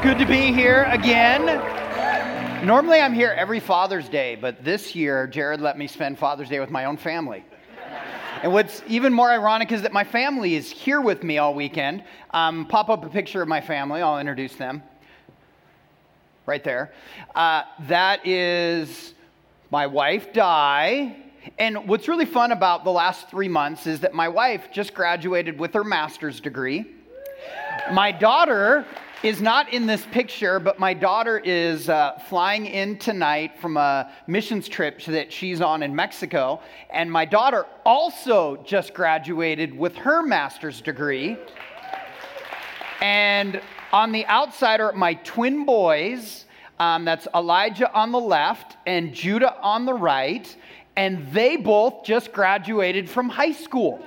Good to be here again. Normally, I'm here every Father's Day, but this year, Jared let me spend Father's Day with my own family. And what's even more ironic is that my family is here with me all weekend. Um, pop up a picture of my family, I'll introduce them. Right there. Uh, that is my wife, Di. And what's really fun about the last three months is that my wife just graduated with her master's degree. My daughter is not in this picture, but my daughter is uh, flying in tonight from a missions trip that she's on in Mexico. And my daughter also just graduated with her master's degree. And on the outside are my twin boys. Um, that's Elijah on the left and Judah on the right. And they both just graduated from high school.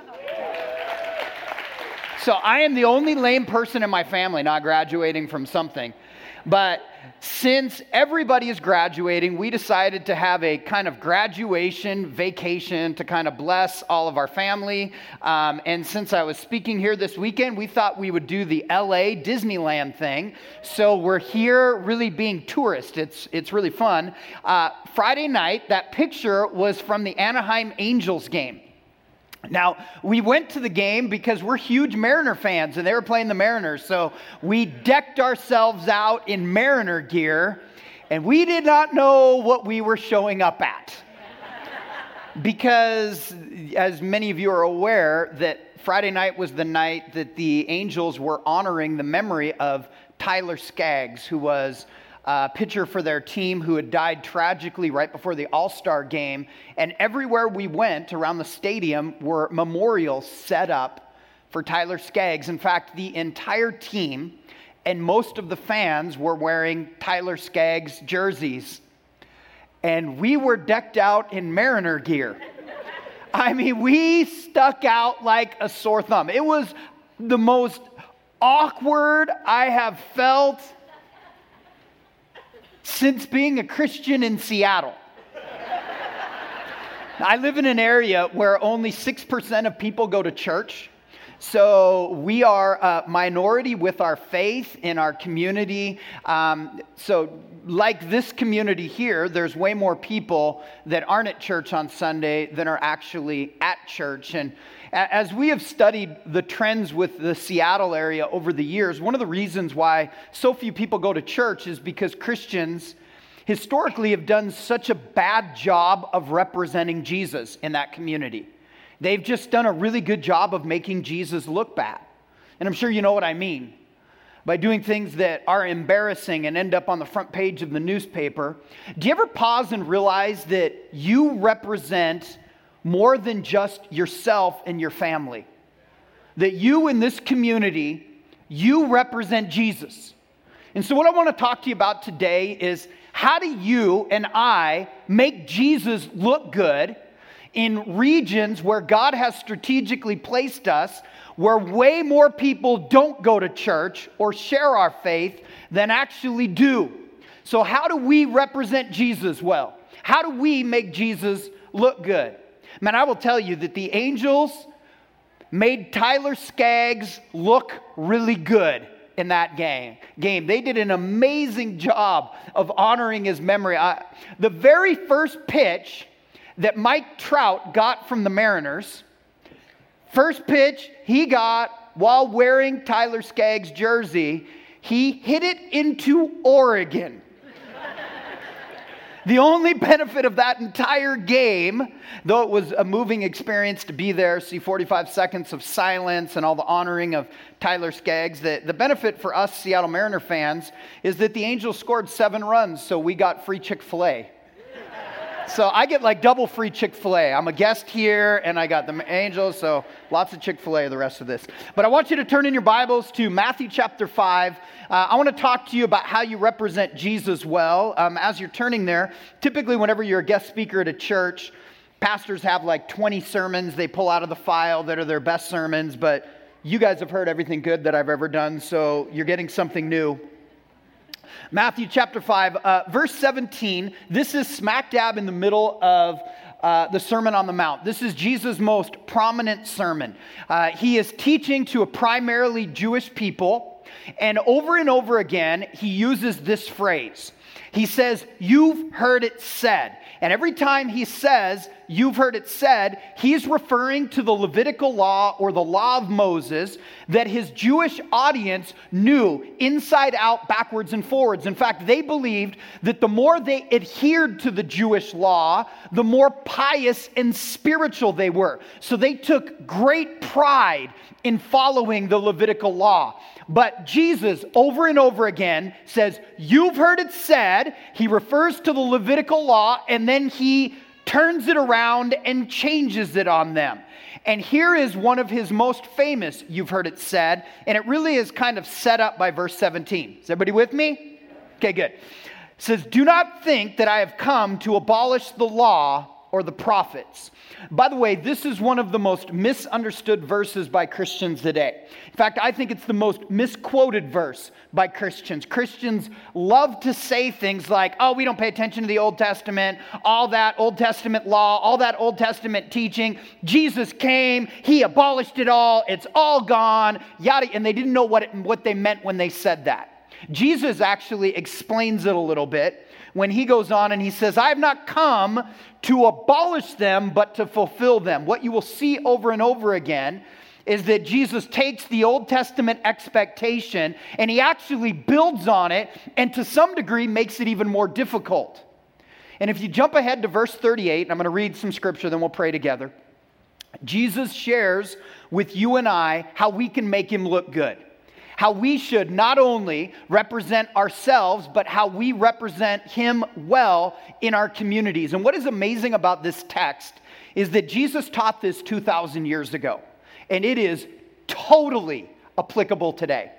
So I am the only lame person in my family not graduating from something. But since everybody is graduating, we decided to have a kind of graduation vacation to kind of bless all of our family. Um, and since I was speaking here this weekend, we thought we would do the LA Disneyland thing. So we're here really being tourists. It's, it's really fun. Uh, Friday night, that picture was from the Anaheim Angels game. Now, we went to the game because we're huge Mariner fans and they were playing the Mariners. So we decked ourselves out in Mariner gear and we did not know what we were showing up at. because, as many of you are aware, that Friday night was the night that the Angels were honoring the memory of Tyler Skaggs, who was uh, pitcher for their team who had died tragically right before the All Star game. And everywhere we went around the stadium were memorials set up for Tyler Skaggs. In fact, the entire team and most of the fans were wearing Tyler Skaggs jerseys. And we were decked out in Mariner gear. I mean, we stuck out like a sore thumb. It was the most awkward I have felt since being a Christian in Seattle. I live in an area where only 6% of people go to church. So we are a minority with our faith in our community. Um, so, like this community here, there's way more people that aren't at church on Sunday than are actually at church. And as we have studied the trends with the Seattle area over the years, one of the reasons why so few people go to church is because Christians historically have done such a bad job of representing Jesus in that community. They've just done a really good job of making Jesus look bad. And I'm sure you know what I mean. By doing things that are embarrassing and end up on the front page of the newspaper. Do you ever pause and realize that you represent more than just yourself and your family. That you in this community, you represent Jesus. And so, what I want to talk to you about today is how do you and I make Jesus look good in regions where God has strategically placed us, where way more people don't go to church or share our faith than actually do? So, how do we represent Jesus well? How do we make Jesus look good? Man, I will tell you that the Angels made Tyler Skaggs look really good in that game. Game. They did an amazing job of honoring his memory. I, the very first pitch that Mike Trout got from the Mariners, first pitch he got while wearing Tyler Skaggs' jersey, he hit it into Oregon. The only benefit of that entire game, though it was a moving experience to be there, see 45 seconds of silence and all the honoring of Tyler Skaggs, the, the benefit for us Seattle Mariner fans is that the Angels scored seven runs, so we got free Chick fil A. So I get like double free Chick fil A. I'm a guest here and I got the Angels, so lots of Chick fil A the rest of this. But I want you to turn in your Bibles to Matthew chapter 5. Uh, I want to talk to you about how you represent Jesus well. Um, as you're turning there, typically, whenever you're a guest speaker at a church, pastors have like 20 sermons they pull out of the file that are their best sermons, but you guys have heard everything good that I've ever done, so you're getting something new. Matthew chapter 5, uh, verse 17. This is smack dab in the middle of uh, the Sermon on the Mount. This is Jesus' most prominent sermon. Uh, he is teaching to a primarily Jewish people. And over and over again, he uses this phrase. He says, You've heard it said. And every time he says, You've heard it said, he's referring to the Levitical law or the law of Moses that his Jewish audience knew inside out, backwards, and forwards. In fact, they believed that the more they adhered to the Jewish law, the more pious and spiritual they were. So they took great pride in following the Levitical law. But Jesus, over and over again, says, You've heard it said. He refers to the Levitical law and then he turns it around and changes it on them. And here is one of his most famous, you've heard it said, and it really is kind of set up by verse 17. Is everybody with me? Okay, good. It says, Do not think that I have come to abolish the law or the prophets. By the way, this is one of the most misunderstood verses by Christians today. In fact, I think it's the most misquoted verse by Christians. Christians love to say things like, oh, we don't pay attention to the Old Testament, all that Old Testament law, all that Old Testament teaching. Jesus came, he abolished it all, it's all gone, yada. And they didn't know what, it, what they meant when they said that. Jesus actually explains it a little bit when he goes on and he says, I have not come to abolish them, but to fulfill them. What you will see over and over again is that Jesus takes the Old Testament expectation and he actually builds on it and to some degree makes it even more difficult. And if you jump ahead to verse 38, I'm going to read some scripture, then we'll pray together. Jesus shares with you and I how we can make him look good how we should not only represent ourselves, but how we represent Him well in our communities. And what is amazing about this text is that Jesus taught this 2,000 years ago, and it is totally applicable today.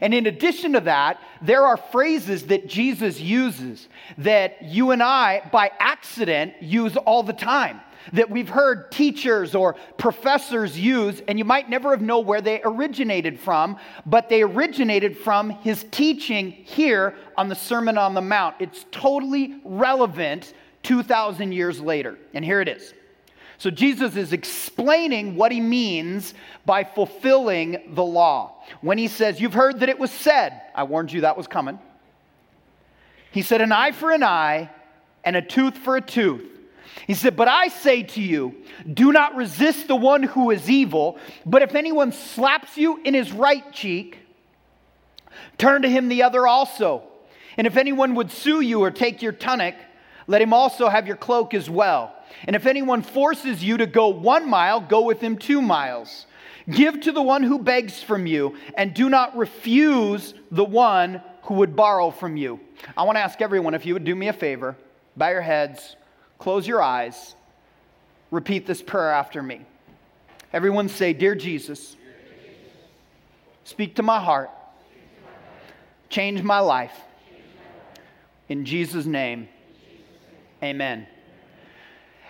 And in addition to that, there are phrases that Jesus uses that you and I, by accident, use all the time that we've heard teachers or professors use, and you might never have known where they originated from, but they originated from his teaching here on the Sermon on the Mount. It's totally relevant 2,000 years later. And here it is. So Jesus is explaining what he means by fulfilling the law. When he says, You've heard that it was said, I warned you that was coming. He said, An eye for an eye and a tooth for a tooth. He said, But I say to you, do not resist the one who is evil, but if anyone slaps you in his right cheek, turn to him the other also. And if anyone would sue you or take your tunic, let him also have your cloak as well. And if anyone forces you to go one mile, go with him two miles. Give to the one who begs from you, and do not refuse the one who would borrow from you. I want to ask everyone if you would do me a favor, bow your heads. Close your eyes. Repeat this prayer after me. Everyone say, Dear Jesus, speak to my heart, change my life. In Jesus' name, amen.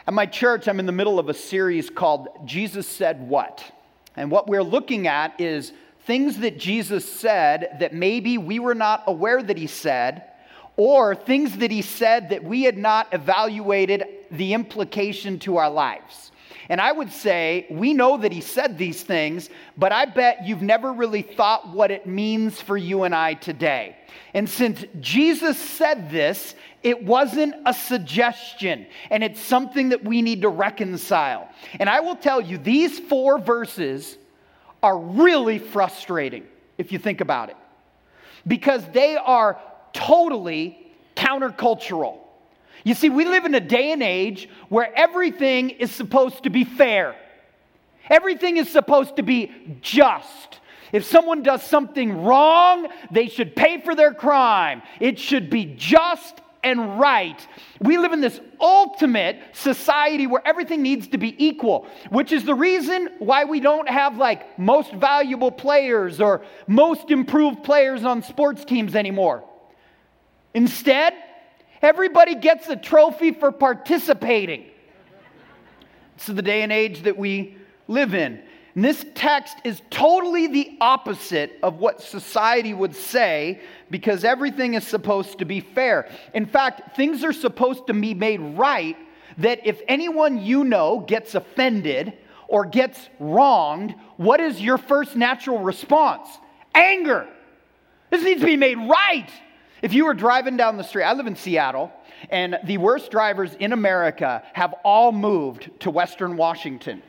At my church, I'm in the middle of a series called Jesus Said What? And what we're looking at is things that Jesus said that maybe we were not aware that he said or things that he said that we had not evaluated the implication to our lives. And I would say, we know that he said these things, but I bet you've never really thought what it means for you and I today. And since Jesus said this, it wasn't a suggestion, and it's something that we need to reconcile. And I will tell you, these four verses are really frustrating if you think about it, because they are totally countercultural. You see, we live in a day and age where everything is supposed to be fair. Everything is supposed to be just. If someone does something wrong, they should pay for their crime. It should be just and right. We live in this ultimate society where everything needs to be equal, which is the reason why we don't have like most valuable players or most improved players on sports teams anymore. Instead, everybody gets a trophy for participating. It's the day and age that we live in. And this text is totally the opposite of what society would say because everything is supposed to be fair. In fact, things are supposed to be made right that if anyone you know gets offended or gets wronged, what is your first natural response? Anger. This needs to be made right. If you were driving down the street, I live in Seattle, and the worst drivers in America have all moved to Western Washington.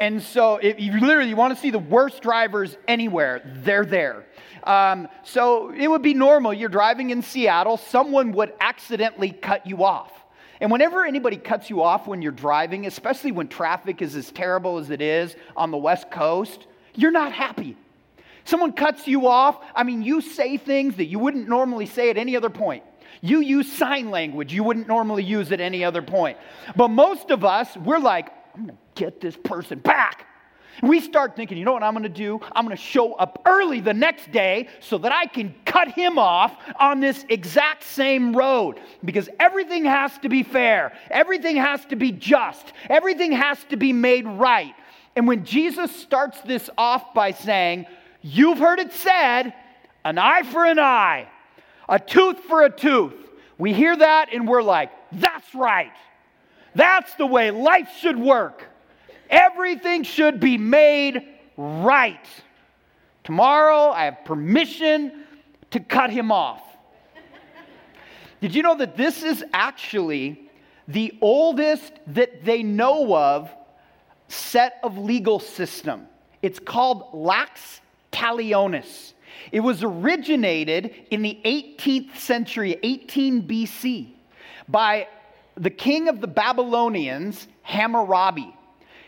And so, if you literally want to see the worst drivers anywhere, they're there. Um, so, it would be normal. You're driving in Seattle, someone would accidentally cut you off. And whenever anybody cuts you off when you're driving, especially when traffic is as terrible as it is on the West Coast, you're not happy. Someone cuts you off, I mean, you say things that you wouldn't normally say at any other point. You use sign language you wouldn't normally use at any other point. But most of us, we're like, I'm gonna get this person back. We start thinking, you know what I'm gonna do? I'm gonna show up early the next day so that I can cut him off on this exact same road. Because everything has to be fair, everything has to be just, everything has to be made right. And when Jesus starts this off by saying, You've heard it said, an eye for an eye, a tooth for a tooth. We hear that and we're like, That's right. That's the way life should work. Everything should be made right. Tomorrow, I have permission to cut him off. Did you know that this is actually the oldest that they know of set of legal system? It's called Lex Talionis. It was originated in the 18th century, 18 BC, by the king of the Babylonians, Hammurabi.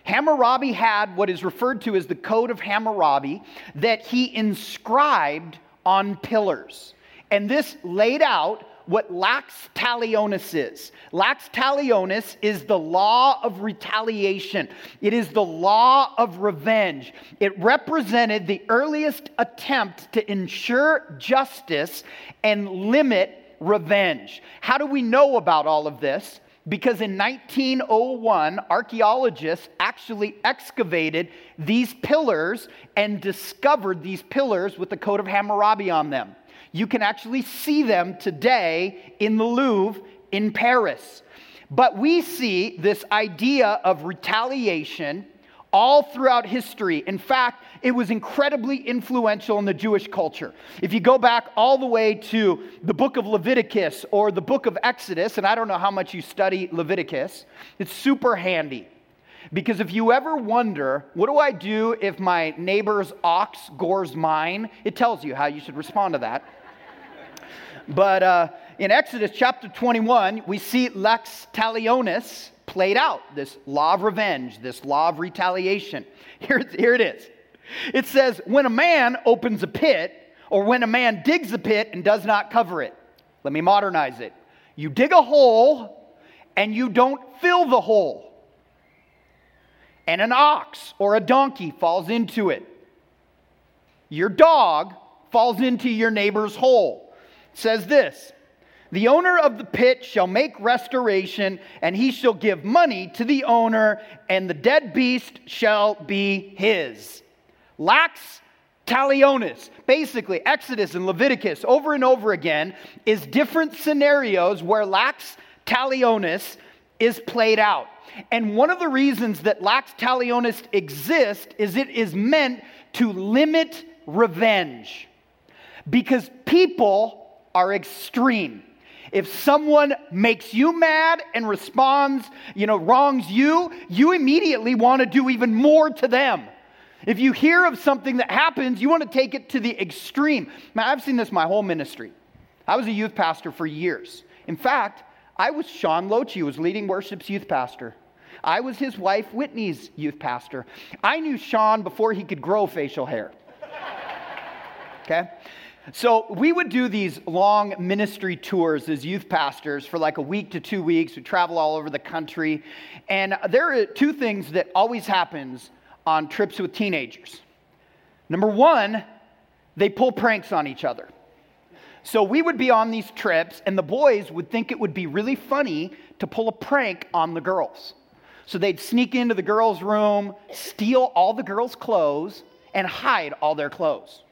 Hammurabi had what is referred to as the Code of Hammurabi that he inscribed on pillars. And this laid out what Lex Talionis is. Lex Talionis is the law of retaliation, it is the law of revenge. It represented the earliest attempt to ensure justice and limit revenge. How do we know about all of this? Because in 1901, archaeologists actually excavated these pillars and discovered these pillars with the Code of Hammurabi on them. You can actually see them today in the Louvre in Paris. But we see this idea of retaliation all throughout history. In fact, it was incredibly influential in the Jewish culture. If you go back all the way to the book of Leviticus or the book of Exodus, and I don't know how much you study Leviticus, it's super handy. Because if you ever wonder, what do I do if my neighbor's ox gores mine? It tells you how you should respond to that. But uh, in Exodus chapter 21, we see Lex Talionis played out this law of revenge, this law of retaliation. Here, here it is. It says, when a man opens a pit, or when a man digs a pit and does not cover it. Let me modernize it. You dig a hole and you don't fill the hole. And an ox or a donkey falls into it. Your dog falls into your neighbor's hole. Says this the owner of the pit shall make restoration, and he shall give money to the owner, and the dead beast shall be his. Lex talionis. Basically, Exodus and Leviticus over and over again is different scenarios where lex talionis is played out. And one of the reasons that lex talionis exists is it is meant to limit revenge. Because people are extreme. If someone makes you mad and responds, you know, wrongs you, you immediately want to do even more to them. If you hear of something that happens, you want to take it to the extreme. Man, I've seen this my whole ministry. I was a youth pastor for years. In fact, I was Sean Lochi, was leading worship's youth pastor. I was his wife Whitney's youth pastor. I knew Sean before he could grow facial hair. Okay? So we would do these long ministry tours as youth pastors for like a week to two weeks. We travel all over the country. And there are two things that always happens on trips with teenagers. Number one, they pull pranks on each other. So we would be on these trips, and the boys would think it would be really funny to pull a prank on the girls. So they'd sneak into the girls' room, steal all the girls' clothes, and hide all their clothes.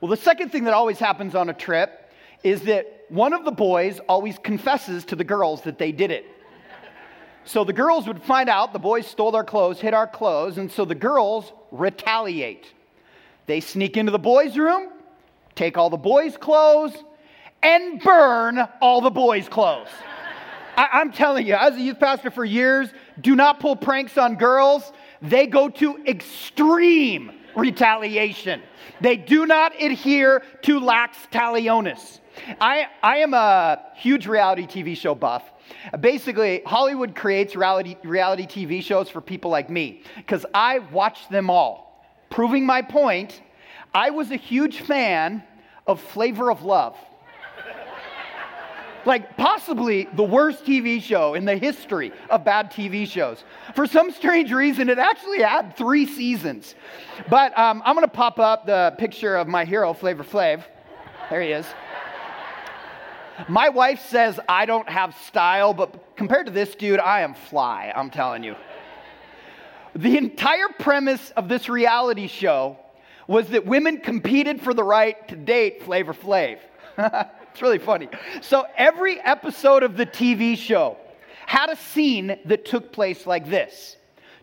Well, the second thing that always happens on a trip is that one of the boys always confesses to the girls that they did it. So the girls would find out the boys stole our clothes, hid our clothes, and so the girls retaliate. They sneak into the boys' room, take all the boys' clothes and burn all the boys' clothes. I, am telling you, as a youth pastor for years, do not pull pranks on girls. They go to extreme retaliation. They do not adhere to lex talionis. I, I am a huge reality TV show buff. Basically, Hollywood creates reality, reality TV shows for people like me because I watch them all. Proving my point, I was a huge fan of Flavor of Love like possibly the worst TV show in the history of bad TV shows. For some strange reason, it actually had three seasons. But um, I'm going to pop up the picture of my hero, Flavor Flav. There he is. My wife says I don't have style, but compared to this dude, I am fly, I'm telling you. The entire premise of this reality show was that women competed for the right to date Flavor Flav. It's really funny. So every episode of the TV show had a scene that took place like this.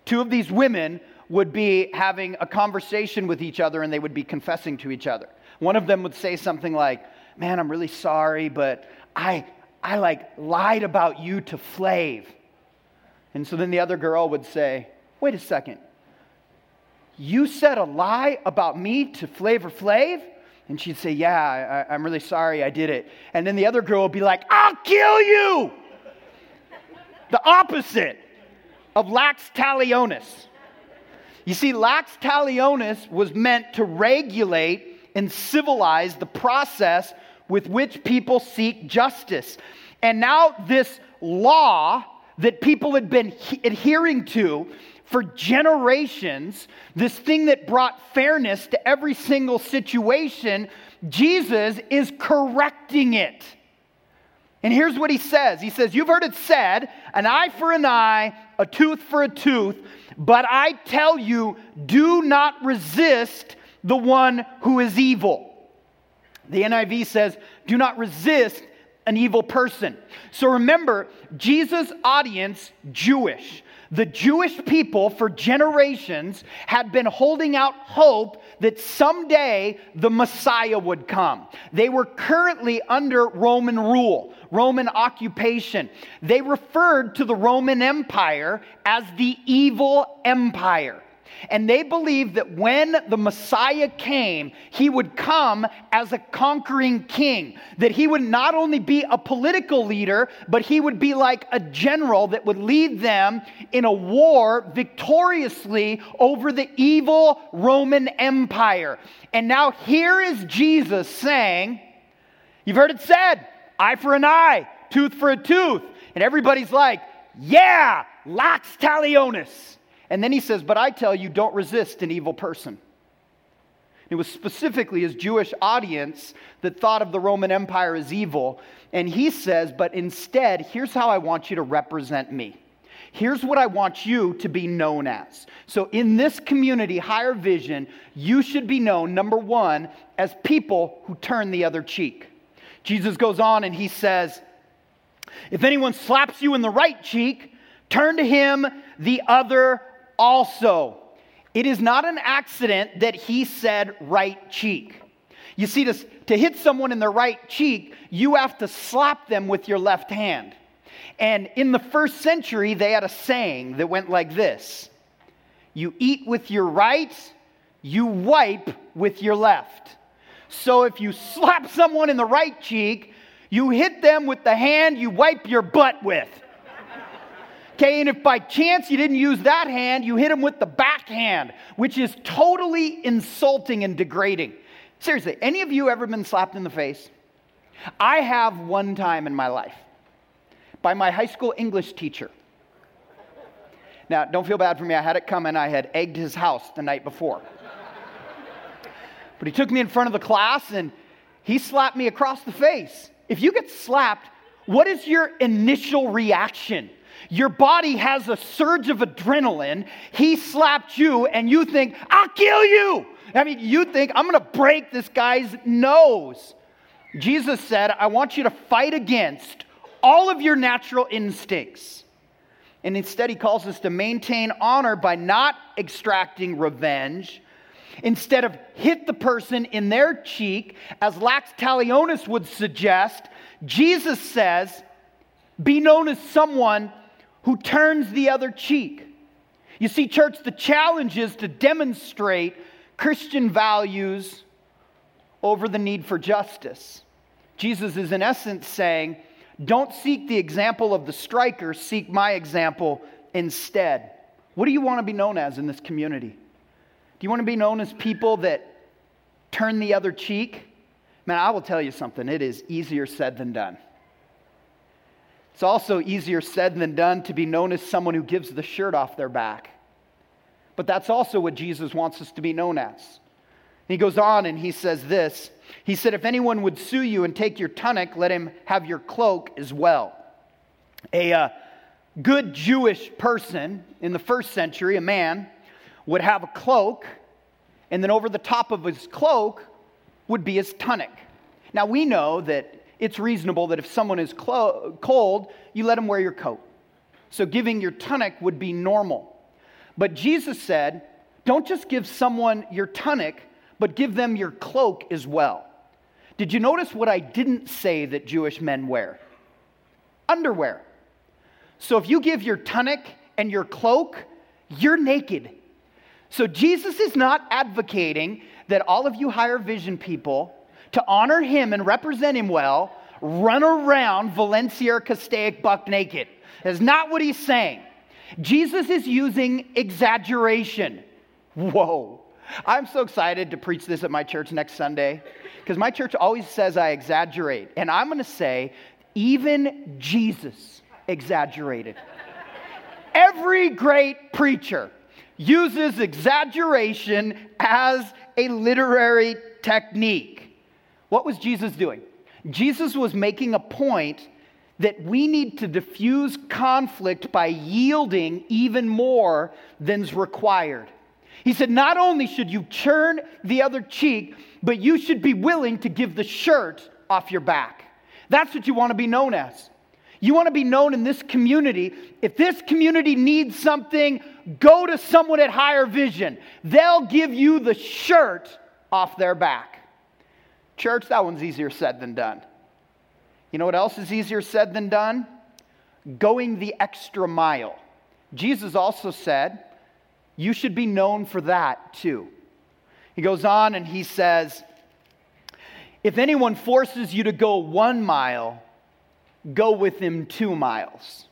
Two of these women would be having a conversation with each other and they would be confessing to each other. One of them would say something like, "Man, I'm really sorry, but I I like lied about you to Flav." And so then the other girl would say, "Wait a second. You said a lie about me to Flavor Flav?" And she'd say, Yeah, I, am really sorry I did it. And then the other girl would be like, I'll kill you! the opposite of lex talionis. You see, lex talionis was meant to regulate and civilize the process with which people seek justice. And now, this law that people had been adhering to for generations, this thing that brought fairness to every single situation, Jesus is correcting it. And here's what he says He says, You've heard it said, an eye for an eye, a tooth for a tooth, but I tell you, do not resist the one who is evil. The NIV says, Do not resist an evil person. So remember, Jesus' audience, Jewish the Jewish people for generations had been holding out hope that someday the Messiah would come. They were currently under Roman rule, Roman occupation. They referred to the Roman Empire as the evil empire. And they believed that when the Messiah came, he would come as a conquering king. That he would not only be a political leader, but he would be like a general that would lead them in a war victoriously over the evil Roman Empire. And now here is Jesus saying, You've heard it said, eye for an eye, tooth for a tooth. And everybody's like, Yeah, lex talionis. And then he says, But I tell you, don't resist an evil person. It was specifically his Jewish audience that thought of the Roman Empire as evil. And he says, But instead, here's how I want you to represent me. Here's what I want you to be known as. So, in this community, higher vision, you should be known, number one, as people who turn the other cheek. Jesus goes on and he says, If anyone slaps you in the right cheek, turn to him the other also. It is not an accident that he said right cheek. You see, to, to hit someone in the right cheek, you have to slap them with your left hand. And in the first century, they had a saying that went like this You eat with your right, you wipe with your left. So if you slap someone in the right cheek, you hit them with the hand you wipe your butt with. Okay, and if by chance you didn't use that hand, you hit him with the backhand, which is totally insulting and degrading. Seriously, any of you ever been slapped in the face? I have one time in my life by my high school English teacher. Now, don't feel bad for me. I had it coming. I had egged his house the night before. But he took me in front of the class and he slapped me across the face. If you get slapped, what is your initial reaction? Your body has a surge of adrenaline. He slapped you, and you think, I'll kill you. I mean, you think, I'm going to break this guy's nose. Jesus said, I want you to fight against all of your natural instincts. And instead, he calls us to maintain honor by not extracting revenge, instead of hit the person in their cheek, as Lex Talionis would suggest, Jesus says, be known as someone who turns the other cheek. You see, church, the challenge is to demonstrate Christian values over the need for justice. Jesus is, in essence, saying, Don't seek the example of the striker, seek my example instead. What do you want to be known as in this community? Do you want to be known as people that turn the other cheek? Man, I will tell you something, it is easier said than done. It's also easier said than done to be known as someone who gives the shirt off their back. But that's also what Jesus wants us to be known as. He goes on and he says this He said, If anyone would sue you and take your tunic, let him have your cloak as well. A uh, good Jewish person in the first century, a man, would have a cloak, and then over the top of his cloak would be his tunic. Now we know that it's reasonable that if someone is clo- cold, you let them wear your coat. So giving your tunic would be normal. But Jesus said, don't just give someone your tunic, but give them your cloak as well. Did you notice what I didn't say that Jewish men wear? Underwear. So if you give your tunic and your cloak, you're naked. So Jesus is not advocating that all of you higher vision people to honor him and represent him well, run around Valencia Castaic buck naked. That's not what he's saying. Jesus is using exaggeration. Whoa. I'm so excited to preach this at my church next Sunday because my church always says I exaggerate. And I'm going to say, even Jesus exaggerated. Every great preacher uses exaggeration as a literary technique. What was Jesus doing? Jesus was making a point that we need to diffuse conflict by yielding even more than's required. He said, Not only should you turn the other cheek, but you should be willing to give the shirt off your back. That's what you want to be known as. You want to be known in this community. If this community needs something, go to someone at Higher Vision. They'll give you the shirt off their back. Church, that one's easier said than done. You know what else is easier said than done? Going the extra mile. Jesus also said, You should be known for that too. He goes on and he says, If anyone forces you to go one mile, go with him two miles.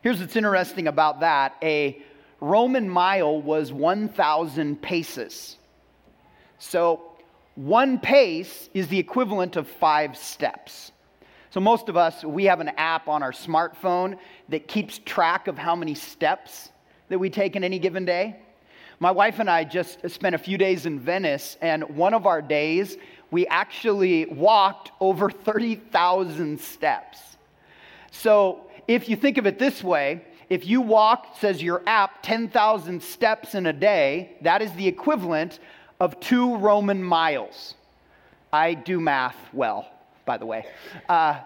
Here's what's interesting about that a Roman mile was 1,000 paces. So one pace is the equivalent of five steps. So, most of us, we have an app on our smartphone that keeps track of how many steps that we take in any given day. My wife and I just spent a few days in Venice, and one of our days, we actually walked over 30,000 steps. So, if you think of it this way, if you walk, says your app, 10,000 steps in a day, that is the equivalent of two Roman miles. I do math well, by the way. Uh,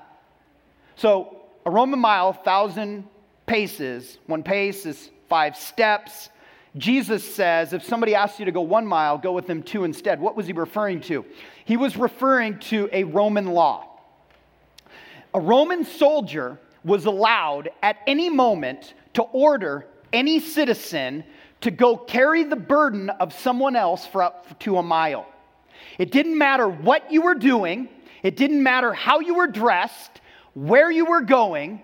so a Roman mile, thousand paces. One pace is five steps. Jesus says if somebody asks you to go one mile, go with them two instead. What was he referring to? He was referring to a Roman law. A Roman soldier was allowed at any moment to order any citizen to go carry the burden of someone else for up to a mile. It didn't matter what you were doing, it didn't matter how you were dressed, where you were going.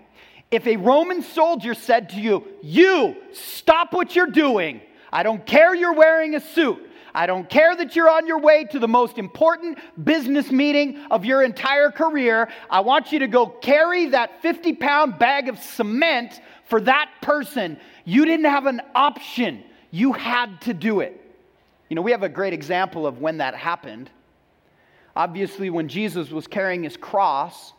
If a Roman soldier said to you, You, stop what you're doing, I don't care you're wearing a suit. I don't care that you're on your way to the most important business meeting of your entire career. I want you to go carry that 50 pound bag of cement for that person. You didn't have an option. You had to do it. You know, we have a great example of when that happened. Obviously, when Jesus was carrying his cross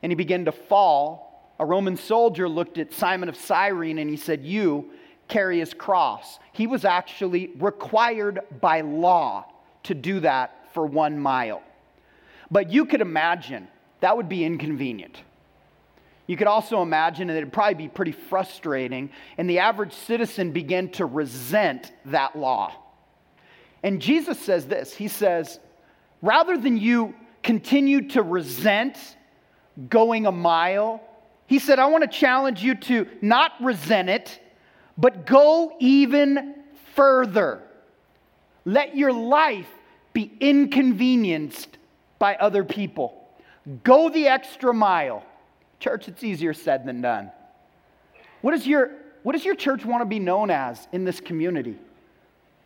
and he began to fall, a Roman soldier looked at Simon of Cyrene and he said, You carry his cross. He was actually required by law to do that for one mile. But you could imagine that would be inconvenient. You could also imagine that it'd probably be pretty frustrating, and the average citizen began to resent that law. And Jesus says this He says, rather than you continue to resent going a mile, He said, I want to challenge you to not resent it, but go even further. Let your life be inconvenienced by other people. Go the extra mile. Church, it's easier said than done. What, is your, what does your church want to be known as in this community?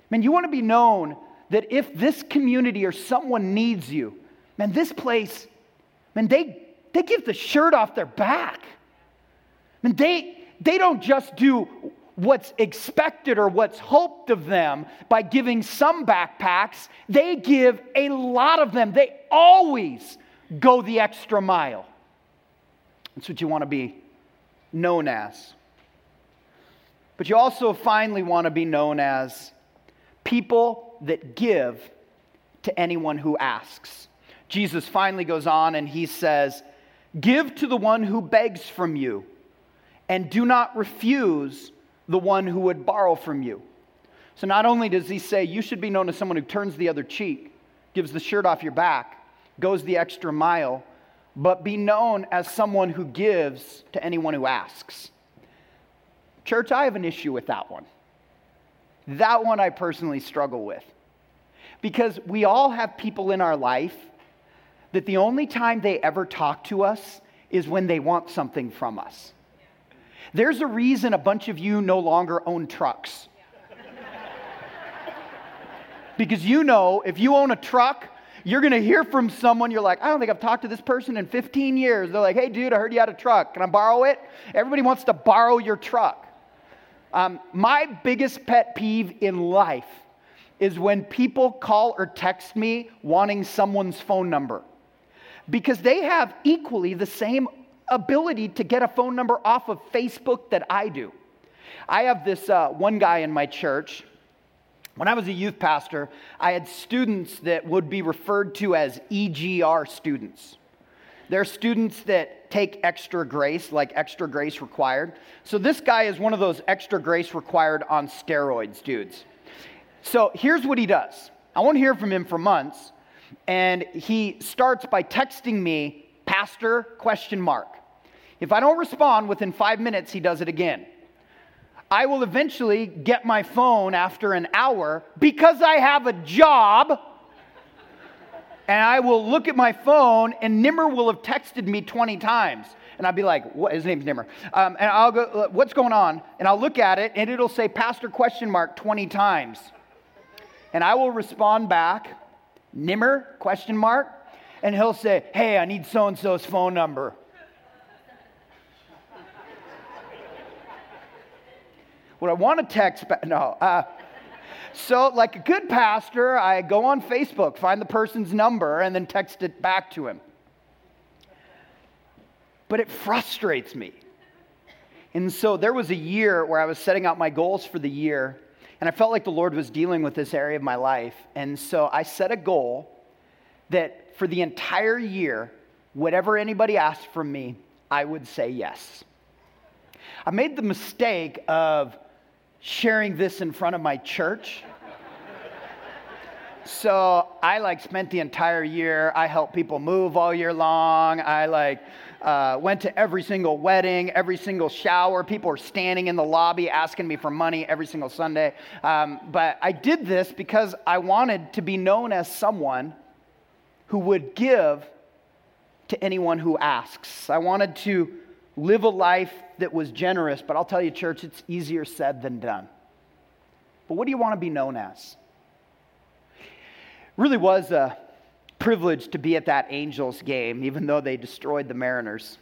Man, you want to be known that if this community or someone needs you, man, this place, man, they, they give the shirt off their back. Man, they, they don't just do what's expected or what's hoped of them by giving some backpacks, they give a lot of them. They always go the extra mile. That's what you want to be known as. But you also finally want to be known as people that give to anyone who asks. Jesus finally goes on and he says, Give to the one who begs from you, and do not refuse the one who would borrow from you. So not only does he say you should be known as someone who turns the other cheek, gives the shirt off your back, goes the extra mile, but be known as someone who gives to anyone who asks. Church, I have an issue with that one. That one I personally struggle with. Because we all have people in our life that the only time they ever talk to us is when they want something from us. There's a reason a bunch of you no longer own trucks. because you know if you own a truck, you're going to hear from someone, you're like, I don't think I've talked to this person in 15 years. They're like, hey, dude, I heard you had a truck. Can I borrow it? Everybody wants to borrow your truck. Um, my biggest pet peeve in life is when people call or text me wanting someone's phone number because they have equally the same ability to get a phone number off of Facebook that I do. I have this uh, one guy in my church. When I was a youth pastor, I had students that would be referred to as EGR students. They're students that take extra grace, like extra grace required. So this guy is one of those extra grace required on steroids dudes. So here's what he does. I won't hear from him for months, and he starts by texting me, Pastor question mark. If I don't respond within five minutes, he does it again. I will eventually get my phone after an hour because I have a job. And I will look at my phone, and Nimmer will have texted me 20 times. And I'll be like, what? His name's Nimmer. Um, and I'll go, what's going on? And I'll look at it, and it'll say pastor question mark 20 times. And I will respond back, Nimmer question mark. And he'll say, hey, I need so and so's phone number. What I want to text back, no. Uh, so, like a good pastor, I go on Facebook, find the person's number, and then text it back to him. But it frustrates me. And so there was a year where I was setting out my goals for the year, and I felt like the Lord was dealing with this area of my life. And so I set a goal that for the entire year, whatever anybody asked from me, I would say yes. I made the mistake of sharing this in front of my church. so I like spent the entire year. I helped people move all year long. I like uh, went to every single wedding, every single shower. People were standing in the lobby asking me for money every single Sunday. Um, but I did this because I wanted to be known as someone who would give to anyone who asks. I wanted to live a life that was generous, but I'll tell you, church, it's easier said than done. But what do you want to be known as? Really was a privilege to be at that Angels game, even though they destroyed the Mariners.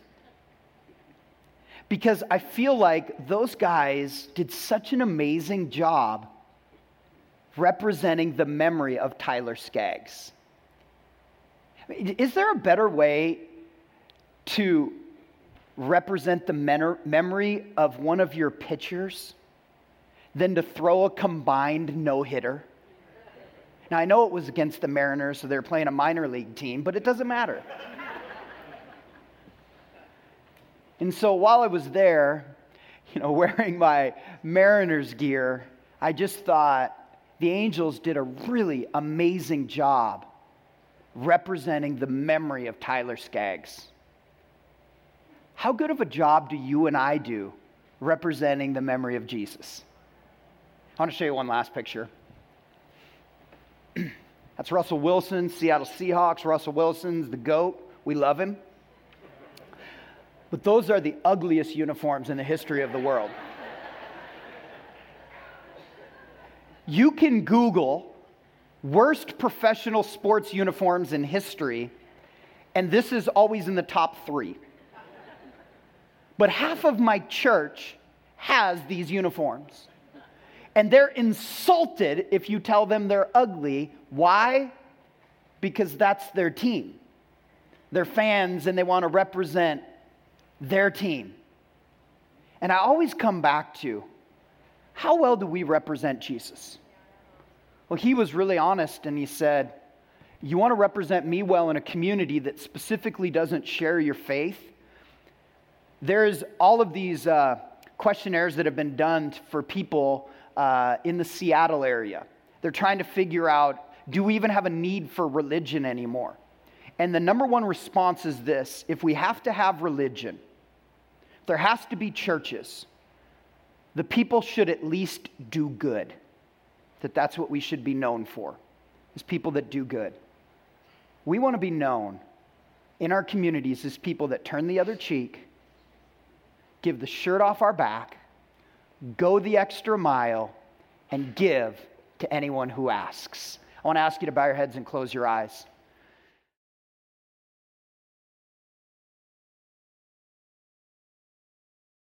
Because I feel like those guys did such an amazing job representing the memory of Tyler Skaggs. Is there a better way to represent the memory of one of your pitchers than to throw a combined no hitter? Now, I know it was against the Mariners, so they're playing a minor league team, but it doesn't matter. and so while I was there, you know, wearing my Mariners gear, I just thought, the angels did a really amazing job representing the memory of Tyler Skaggs. How good of a job do you and I do representing the memory of Jesus? I want to show you one last picture. That's Russell Wilson, Seattle Seahawks. Russell Wilson's the GOAT. We love him. But those are the ugliest uniforms in the history of the world. You can Google worst professional sports uniforms in history, and this is always in the top three. But half of my church has these uniforms. And they're insulted if you tell them they're ugly. Why? Because that's their team. They're fans and they want to represent their team. And I always come back to how well do we represent Jesus? Well, he was really honest and he said, You want to represent me well in a community that specifically doesn't share your faith? There's all of these uh, questionnaires that have been done for people uh, in the Seattle area. They're trying to figure out do we even have a need for religion anymore? And the number one response is this if we have to have religion, there has to be churches, the people should at least do good. That that's what we should be known for, is people that do good. We want to be known in our communities as people that turn the other cheek, give the shirt off our back, go the extra mile, and give to anyone who asks. I want to ask you to bow your heads and close your eyes.